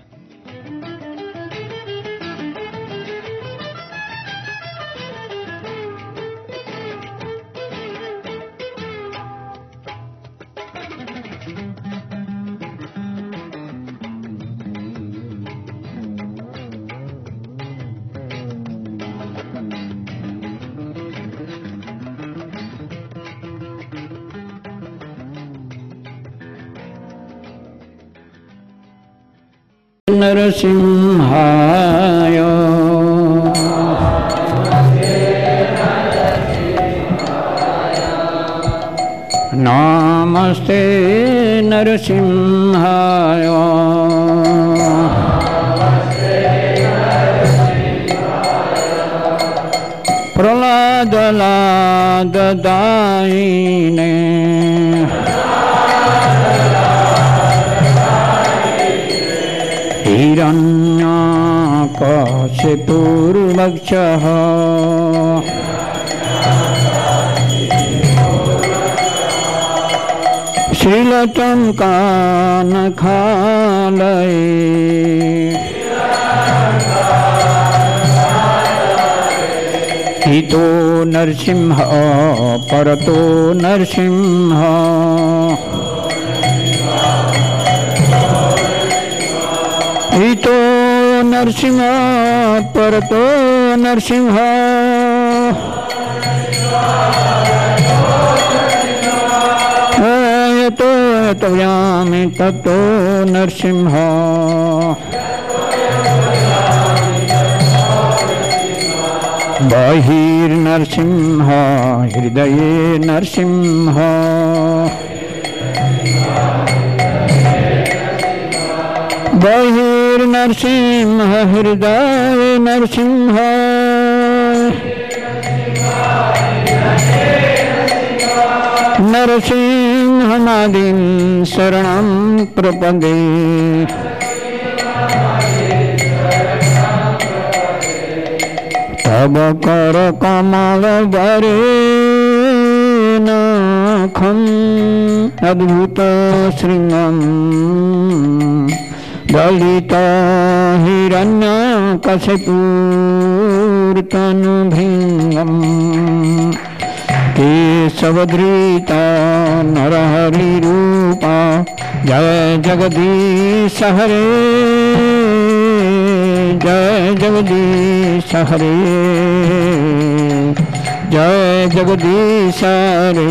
नरसिंहाय नमस्ते नरसिंहाय प्रहलादलाददायिने से पूर्वक्षः श्रीलतं कानखालये। हितो नरसिंह परतो नरसिंह। हितो नरसिंह परतो नरसिंह। यतो यतो यामि ततो नरसिंह। बहिर्नरसिंह हृदये नरसिंह। बहिर्नरसिंह हृदय नरसिंह। नरसिंहनादिं शरणं प्रपदे। तब कर कमल वरे नाखम् अद्भुत शृङ्गम्। दलित हिरण्यकशपूर्तनुभृङ्गम् केशवधृता नरहरिरूपा जय जगदीश हरे जय जगदीश हरे। जय जगदीश हरे।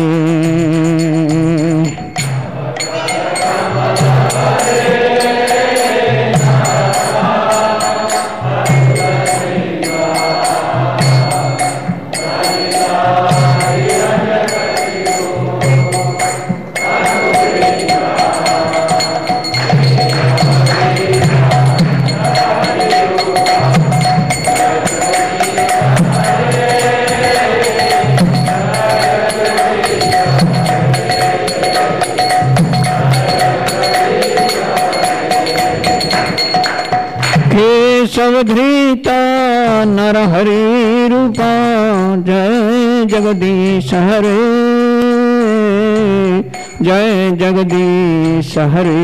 अवधृत नरहरि रूपा जय जगदीश हरे। जय जगदीश हरे।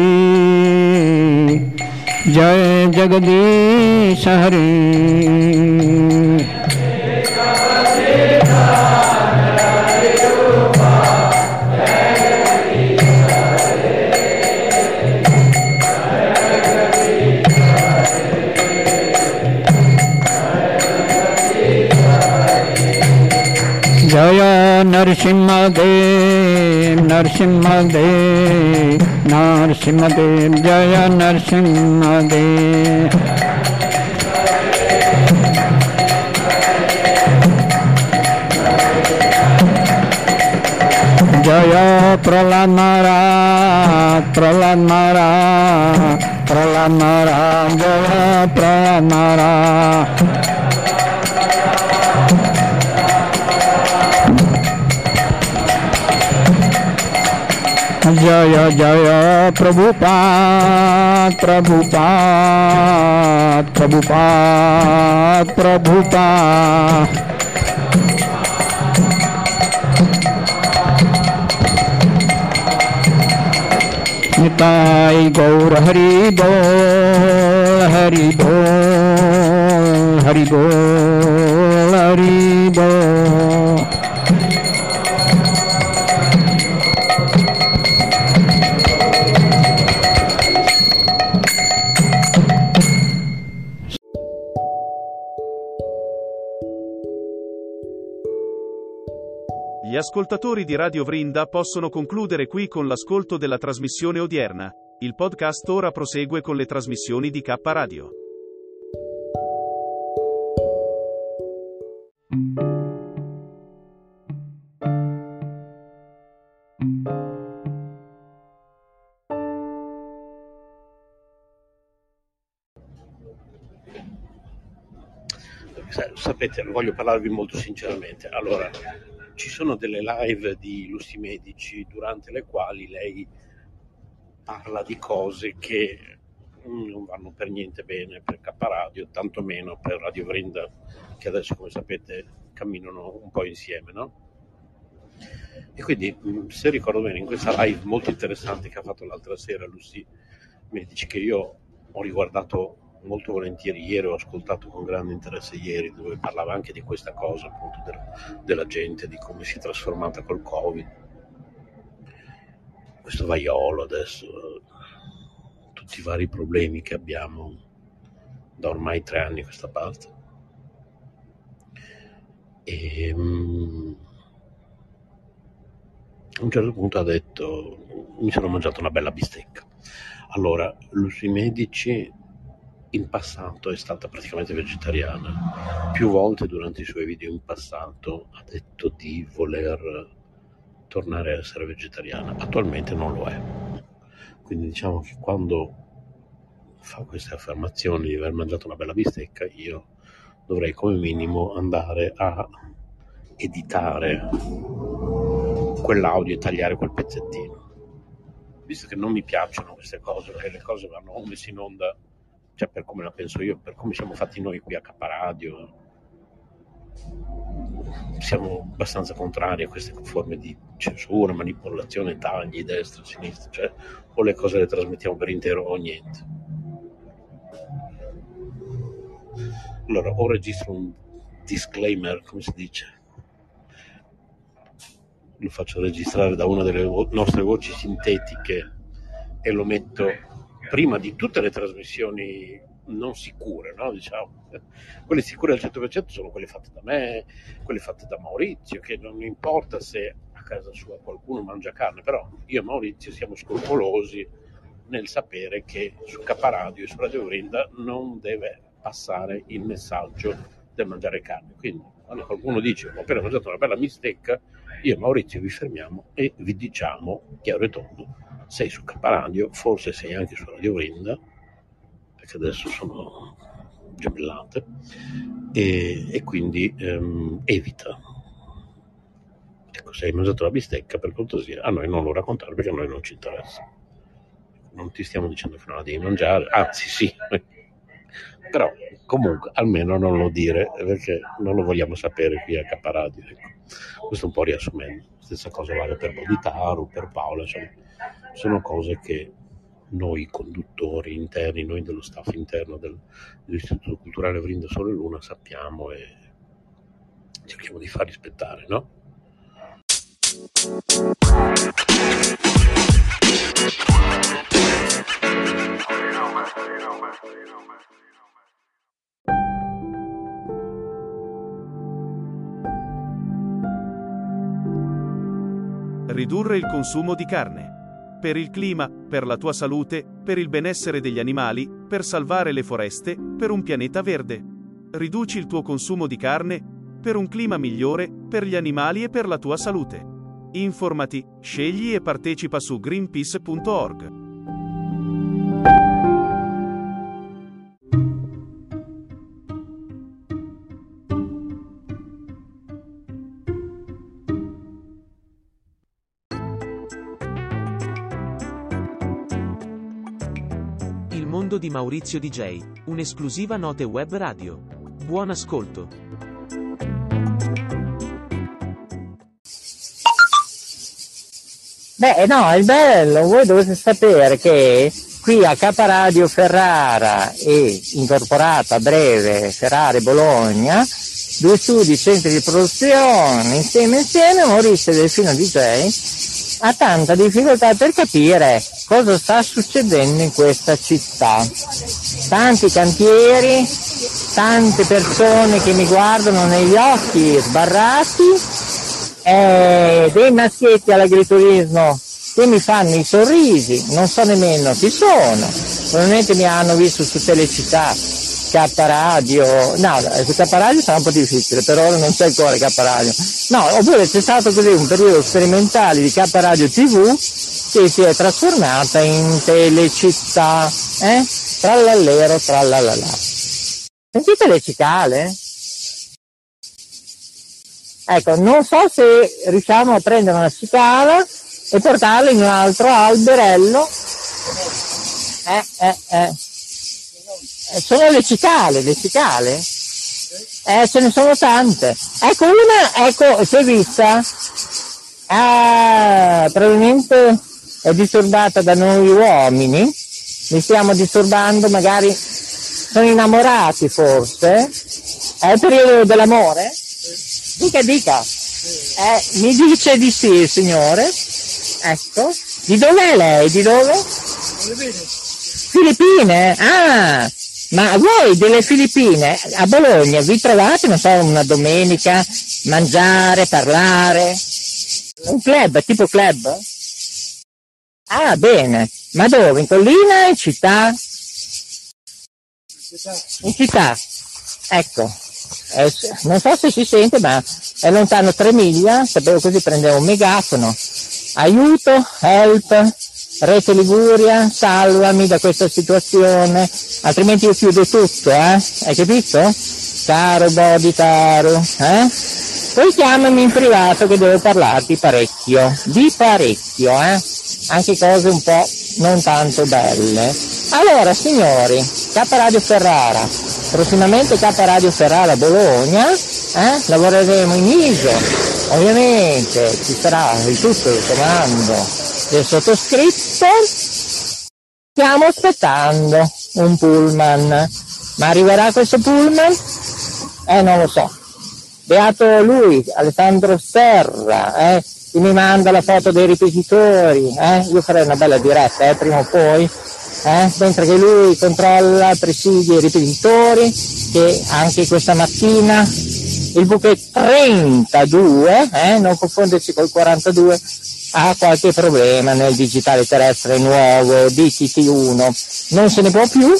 जय जगदीश हरे। जय नरसिंहदेव नरसिंहदेव नरसिंहदेव, जय नरसिंहदेव। जय प्रहलाद महाराज प्रहलाद महाराज प्रहलाद महाराज जय प्रहलाद महाराज जय जय, प्रभुपाद प्रभुपाद प्रभुपाद प्रभुपाद। निताय गौर हरि बोल हरि बोल हरि बोल हरि बोल। Ascoltatori di Radio Vrinda possono concludere qui con l'ascolto della trasmissione odierna. Il podcast ora prosegue con le trasmissioni di K Radio. Sa- Sapete, voglio parlarvi molto sinceramente. Allora, ci sono delle live di Lusti Medici durante le quali lei parla di cose che mm, non vanno per niente bene per K Radio, tantomeno per Radio Vrinda, che adesso, come sapete, camminano un po' insieme, no? E quindi, mm, se ricordo bene, in questa live molto interessante che ha fatto l'altra sera Lusti Medici, che io ho riguardato molto volentieri ieri, ho ascoltato con grande interesse ieri, dove parlava anche di questa cosa, appunto, del- della gente, di come si è trasformata col Covid. Questo vaiolo adesso, tutti i vari problemi che abbiamo da ormai tre anni a questa parte. E mm, a un certo punto ha detto, mi sono mangiato una bella bistecca. Allora, Lucy Medici in passato è stata praticamente vegetariana. Più volte durante i suoi video in passato ha detto di voler tornare a essere vegetariana. Attualmente non lo è. Quindi diciamo che quando fa queste affermazioni di aver mangiato una bella bistecca, io dovrei come minimo andare a editare quell'audio e tagliare quel pezzettino. Visto che non mi piacciono queste cose, perché le cose vanno messe in onda, cioè per come la penso io, per come siamo fatti noi qui a K Radio, siamo abbastanza contrari a queste forme di censura, manipolazione, tagli, destra, sinistra, cioè o le cose le trasmettiamo per intero o niente. Allora, o registro un disclaimer, come si dice? Lo faccio registrare da una delle nostre voci sintetiche e lo metto prima di tutte le trasmissioni non sicure, no? diciamo. Quelle sicure al 100% sono quelle fatte da me, quelle fatte da Maurizio, che non importa se a casa sua qualcuno mangia carne, però io e Maurizio siamo scrupolosi nel sapere che su K Radio e su Radio Vrinda non deve passare il messaggio del mangiare carne. Quindi quando qualcuno dice ho appena mangiato una bella bistecca, io e Maurizio vi fermiamo e vi diciamo chiaro e tondo, sei su K Radio, forse sei anche su Radio Vrinda, perché adesso sono gemellate, e, e quindi ehm, evita. Ecco, se hai mangiato la bistecca, per cortesia, a noi non lo raccontare perché a noi non ci interessa. Non ti stiamo dicendo che non la devi mangiare, anzi sì, Però comunque almeno non lo dire perché non lo vogliamo sapere qui a Caparadio. Ecco. Questo un po' riassumendo. Stessa cosa vale per Boditaru, per Paola, insomma, sono cose che noi conduttori interni, noi dello staff interno del, dell'Istituto Culturale Vrinda Sole Luna sappiamo e cerchiamo di far rispettare, no? Ridurre il consumo di carne. Per il clima, per la tua salute, per il benessere degli animali, per salvare le foreste, per un pianeta verde. Riduci il tuo consumo di carne per un clima migliore, per gli animali e per la tua salute. Informati, scegli e partecipa su greenpeace.org. Maurizio DJ, un'esclusiva note web radio. Buon ascolto. Beh, no, è bello, voi dovete sapere che qui a Caparadio Ferrara e incorporato a breve Ferrara e Bologna, due studi, centri di produzione, insieme insieme, Maurizio Delfino DJ ha tanta difficoltà per capire cosa sta succedendo in questa città. Tanti cantieri, tante persone che mi guardano negli occhi sbarrati, eh, dei maschietti all'agriturismo che mi fanno i sorrisi, non so nemmeno chi sono, probabilmente mi hanno visto su Telecittà, K Radio, no, su K Radio sarà un po' difficile, per ora non c'è ancora K Radio, no, oppure c'è stato così un periodo sperimentale di K Radio TV che si è trasformata in Telecittà, eh? Trallallero, trallallà. Sentite le cicale? Ecco, non so se riusciamo a prendere una cicala e portarla in un altro alberello. Eh, eh, eh. Eh, Sono le cicale, le cicale? Eh, ce ne sono tante. Ecco una, ecco, si è vista? Ah, probabilmente è disturbata da noi uomini. Li stiamo disturbando, magari sono innamorati forse. È il periodo dell'amore? Dica, dica. Eh, mi dice di sì il signore. Ecco. Di dov'è lei? Di dove? Filippine? Ah, ma voi delle Filippine a Bologna vi trovate, non so, una domenica, mangiare, parlare? Un club, tipo club? Ah, bene. Ma dove? In collina? In città? In città. Ecco. Eh, non so se si sente, ma è lontano tre miglia, sapevo così prendevo un megafono. Aiuto, help, Rete Liguria, salvami da questa situazione, altrimenti io chiudo tutto, eh? Hai capito? Caro Boditaro, eh? Poi chiamami in privato che devo parlarti parecchio, di parecchio, eh? Anche cose un po' non tanto belle. Allora, signori, K Radio Ferrara, prossimamente K Radio Ferrara Bologna, eh? lavoreremo in ISO, ovviamente ci sarà il tutto il comando del sottoscritto. Stiamo aspettando un pullman, ma arriverà questo pullman? Eh, non lo so. Beato lui, Alessandro Serra, eh, che mi manda la foto dei ripetitori, eh? io farei una bella diretta, eh, prima o poi, eh? mentre che lui controlla, presidia i ripetitori, che anche questa mattina il buche 32, eh? non confonderci col 42, ha qualche problema nel digitale terrestre nuovo DTT1, non se ne può più,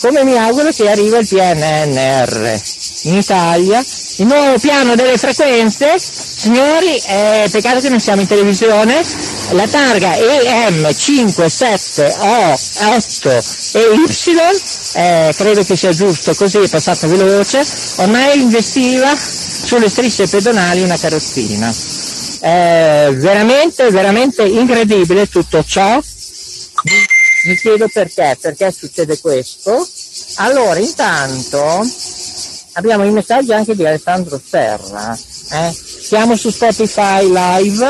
come mi auguro che arriva il PNNR in Italia, il nuovo piano delle frequenze, signori, è peccato che non siamo in televisione, la targa EM57O8 e Y, eh, credo che sia giusto, così è passata veloce, ormai investiva sulle strisce pedonali una carrozzina. È veramente, veramente incredibile tutto ciò. Mi chiedo perché, perché succede questo. Allora, intanto abbiamo i messaggi anche di Alessandro Serra. Eh? Siamo su Spotify live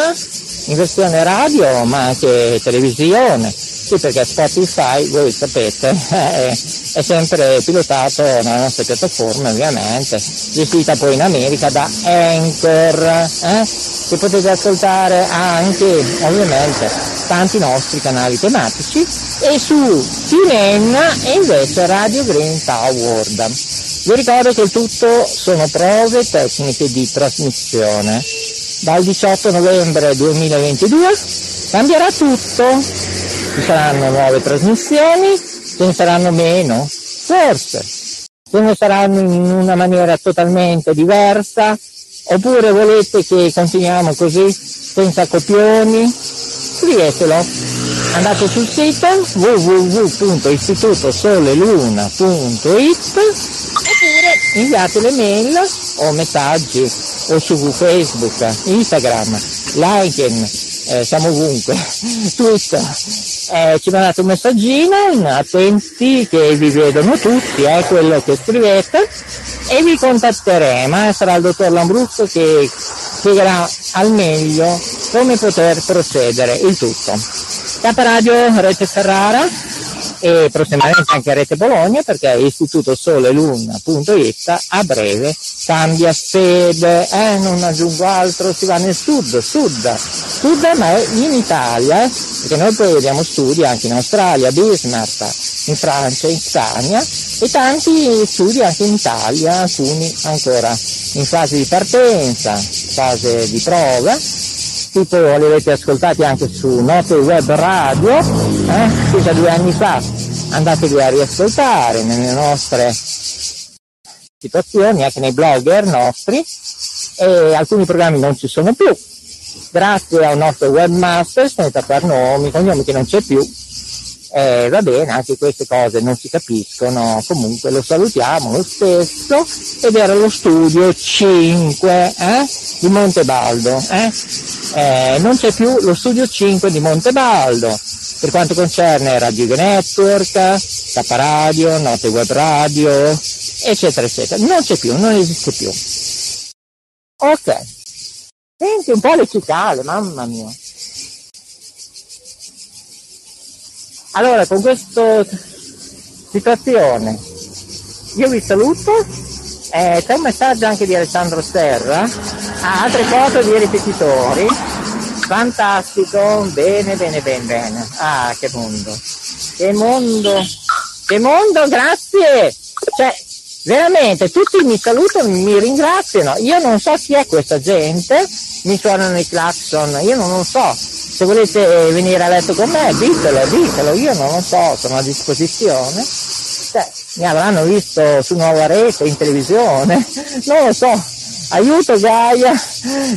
in versione radio ma anche televisione. Sì, perché Spotify, voi sapete, è, è sempre pilotato nella nostra piattaforma, ovviamente, gestita poi in America da Anchor, eh? che potete ascoltare anche, ovviamente, tanti nostri canali tematici e su TuneIn e invece Radio Green Award. Vi ricordo che il tutto sono prove tecniche di trasmissione. Dal 18 novembre 2022 cambierà tutto, ci saranno nuove trasmissioni, ce ne saranno meno, forse, ce ne saranno in una maniera totalmente diversa, oppure volete che continuiamo così, senza copioni, scrivetelo. Andate sul sito www.istitutosoleluna.it inviate le mail o messaggi o su Facebook, Instagram, Liken, eh, siamo ovunque, Twitter, eh, ci mandate un messaggino, attenti che vi vedono tutti, eh, quello che scrivete e vi contatteremo, eh, sarà il dottor Lambruzzo che spiegherà al meglio come poter procedere il tutto. Capa Radio Rete Ferrara e prossimamente anche Rete Bologna perché Istituto Sole Luna.it a breve cambia sede, eh, non aggiungo altro, si va nel sud, sud, sud ma in Italia, eh, perché noi poi vediamo studi anche in Australia, Bismarck, in Francia, in Spagna e tanti studi anche in Italia, alcuni ancora in fase di partenza, fase di prova, tipo li avete ascoltati anche su Note Web Radio, eh, circa due anni fa, andatevi a riascoltare nelle nostre situazioni, anche nei blogger nostri, e alcuni programmi non ci sono più. Grazie a un nostro webmaster, senza far nomi, cognomi che non c'è più, eh, va bene, anche queste cose non si capiscono, comunque lo salutiamo lo stesso ed era lo studio 5 eh, di Montebaldo. Eh? Eh, non c'è più lo studio 5 di Montebaldo per quanto concerne Radio Network, K Radio, Note Web Radio, eccetera, eccetera. Non c'è più, non esiste più. Ok. Senti un po' le cicale, mamma mia. Allora, con questa situazione, io vi saluto, eh, c'è un messaggio anche di Alessandro Serra, ha altre foto di ripetitori, fantastico, bene, bene, bene, bene, ah, che mondo, che mondo, che mondo, grazie, cioè, veramente, tutti mi salutano, mi ringraziano, io non so chi è questa gente, mi suonano i clacson, io non lo so, se volete venire a letto con me ditelo, ditelo, io non lo so, sono a disposizione. Cioè, mi avranno visto su nuova rete, in televisione, non lo so. Aiuto Gaia,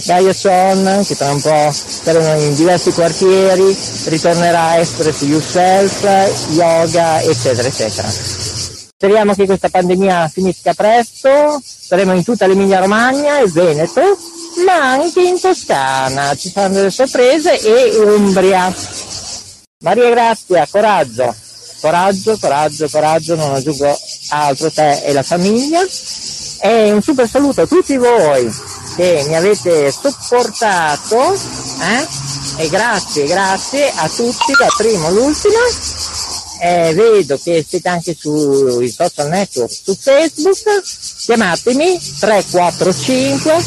Gaia Son, che tra un po' saremo in diversi quartieri, ritornerà a Express Yourself, yoga, eccetera, eccetera. Speriamo che questa pandemia finisca presto, saremo in tutta l'Emilia Romagna e Veneto, ma anche in Toscana ci saranno delle sorprese e Umbria. Maria Grazia, coraggio, coraggio, coraggio, coraggio, non aggiungo altro te e la famiglia. E un super saluto a tutti voi che mi avete sopportato eh? e grazie, grazie a tutti, da primo all'ultimo. Eh, vedo che siete anche sui social network, su Facebook, chiamatemi 345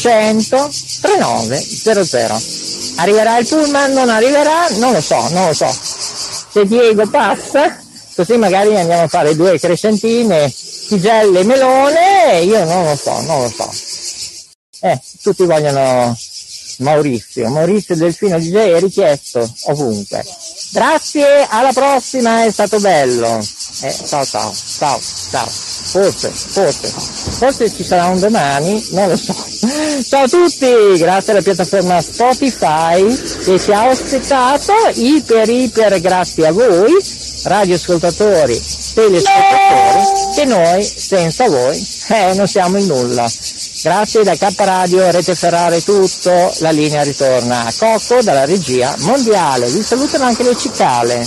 100 3900. Arriverà il pullman? Non arriverà? Non lo so, non lo so. Se Diego passa, così magari andiamo a fare due crescentine, tigelle e melone, io non lo so, non lo so. Eh, tutti vogliono Maurizio, Maurizio Delfino DJ è richiesto ovunque. Grazie, alla prossima, è stato bello. Eh, ciao ciao, ciao, ciao. Forse, forse, forse ci sarà un domani, non lo so. Ciao a tutti, grazie alla piattaforma Spotify che ci ha ospitato, iper iper grazie a voi, radioascoltatori, telespettatori, che noi senza voi eh, non siamo in nulla. Grazie da K Radio, Rete Ferrare tutto, la linea ritorna a Cocco dalla regia mondiale. Vi salutano anche le cicale.